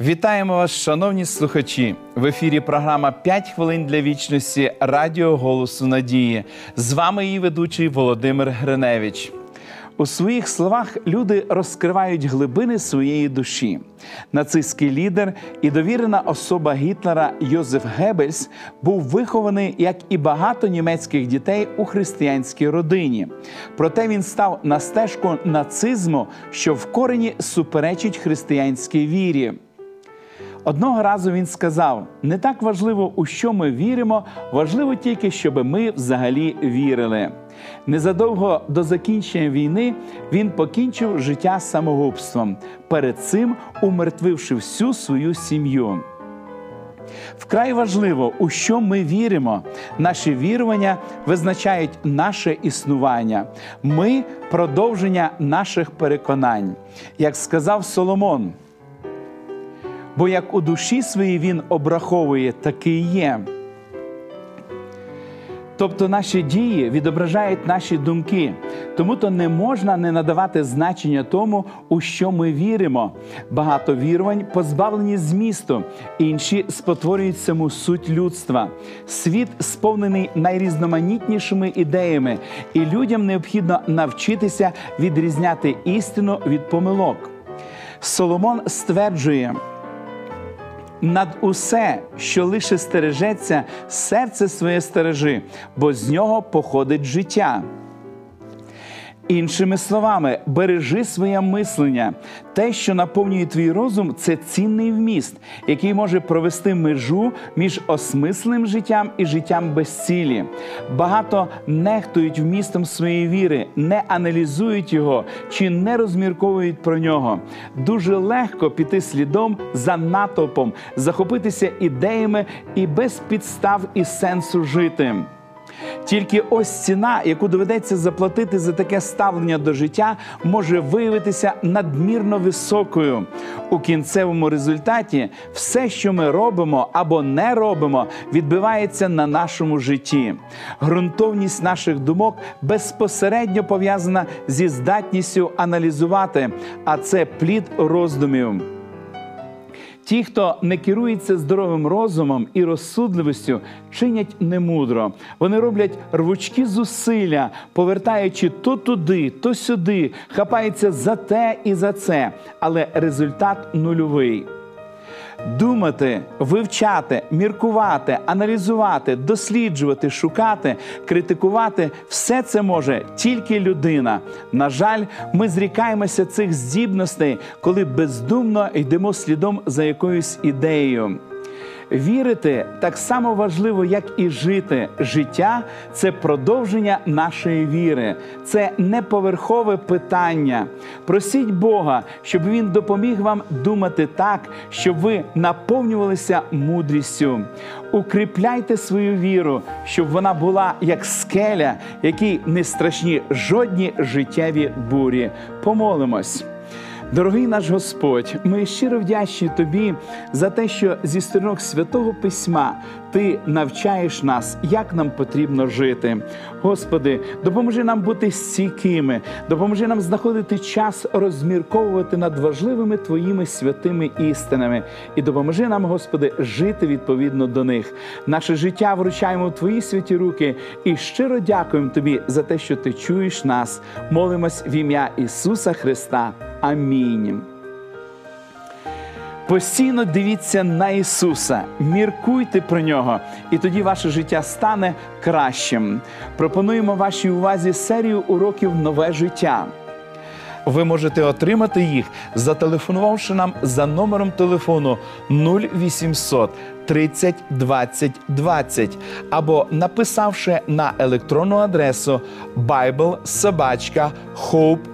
Вітаємо вас, шановні слухачі! В ефірі програма «5 хвилин для вічності Радіо Голосу Надії. З вами її ведучий Володимир Гриневич. У своїх словах люди розкривають глибини своєї душі. Нацистський лідер і довірена особа Гітлера Йозеф Геббельс був вихований, як і багато німецьких дітей у християнській родині. Проте він став на стежку нацизму, що в корені суперечить християнській вірі. Одного разу він сказав: не так важливо, у що ми віримо, важливо тільки, щоб ми взагалі вірили. Незадовго до закінчення війни він покінчив життя самогубством, перед цим умертвивши всю свою сім'ю. Вкрай важливо, у що ми віримо. Наші вірування визначають наше існування. Ми продовження наших переконань. Як сказав Соломон. Бо як у душі своїй він обраховує, такий є. Тобто наші дії відображають наші думки, тому то не можна не надавати значення тому, у що ми віримо. Багато вірувань позбавлені змісту, інші спотворюють саму суть людства. Світ сповнений найрізноманітнішими ідеями, і людям необхідно навчитися відрізняти істину від помилок. Соломон стверджує. Над усе, що лише стережеться, серце своє стережи, бо з нього походить життя. Іншими словами, бережи своє мислення. Те, що наповнює твій розум, це цінний вміст, який може провести межу між осмисленим життям і життям без цілі. Багато нехтують вмістом своєї віри, не аналізують його чи не розмірковують про нього. Дуже легко піти слідом за натовпом, захопитися ідеями і без підстав і сенсу жити. Тільки ось ціна, яку доведеться заплатити за таке ставлення до життя, може виявитися надмірно високою. У кінцевому результаті все, що ми робимо або не робимо, відбивається на нашому житті. Грунтовність наших думок безпосередньо пов'язана зі здатністю аналізувати, а це плід роздумів. Ті, хто не керується здоровим розумом і розсудливістю, чинять немудро. Вони роблять рвучкі зусилля, повертаючи то туди, то сюди, хапаються за те і за це, але результат нульовий. Думати, вивчати, міркувати, аналізувати, досліджувати, шукати, критикувати все це може тільки людина. На жаль, ми зрікаємося цих здібностей, коли бездумно йдемо слідом за якоюсь ідеєю. Вірити так само важливо, як і жити. Життя це продовження нашої віри, це не поверхове питання. Просіть Бога, щоб Він допоміг вам думати так, щоб ви наповнювалися мудрістю. Укріпляйте свою віру, щоб вона була як скеля, якій не страшні жодні життєві бурі. Помолимось. Дорогий наш Господь, ми щиро вдячні Тобі за те, що зі сторінок святого Письма Ти навчаєш нас, як нам потрібно жити. Господи, допоможи нам бути стійкими, допоможи нам знаходити час розмірковувати над важливими Твоїми святими істинами і допоможи нам, Господи, жити відповідно до них. Наше життя вручаємо в Твої святі руки і щиро дякуємо Тобі за те, що Ти чуєш нас. Молимось в ім'я Ісуса Христа. Амінь. Постійно дивіться на Ісуса, міркуйте про нього, і тоді ваше життя стане кращим. Пропонуємо вашій увазі серію уроків Нове життя. Ви можете отримати їх, зателефонувавши нам за номером телефону 0800 30 20 20 або написавши на електронну адресу biblesobachka.hope.ua.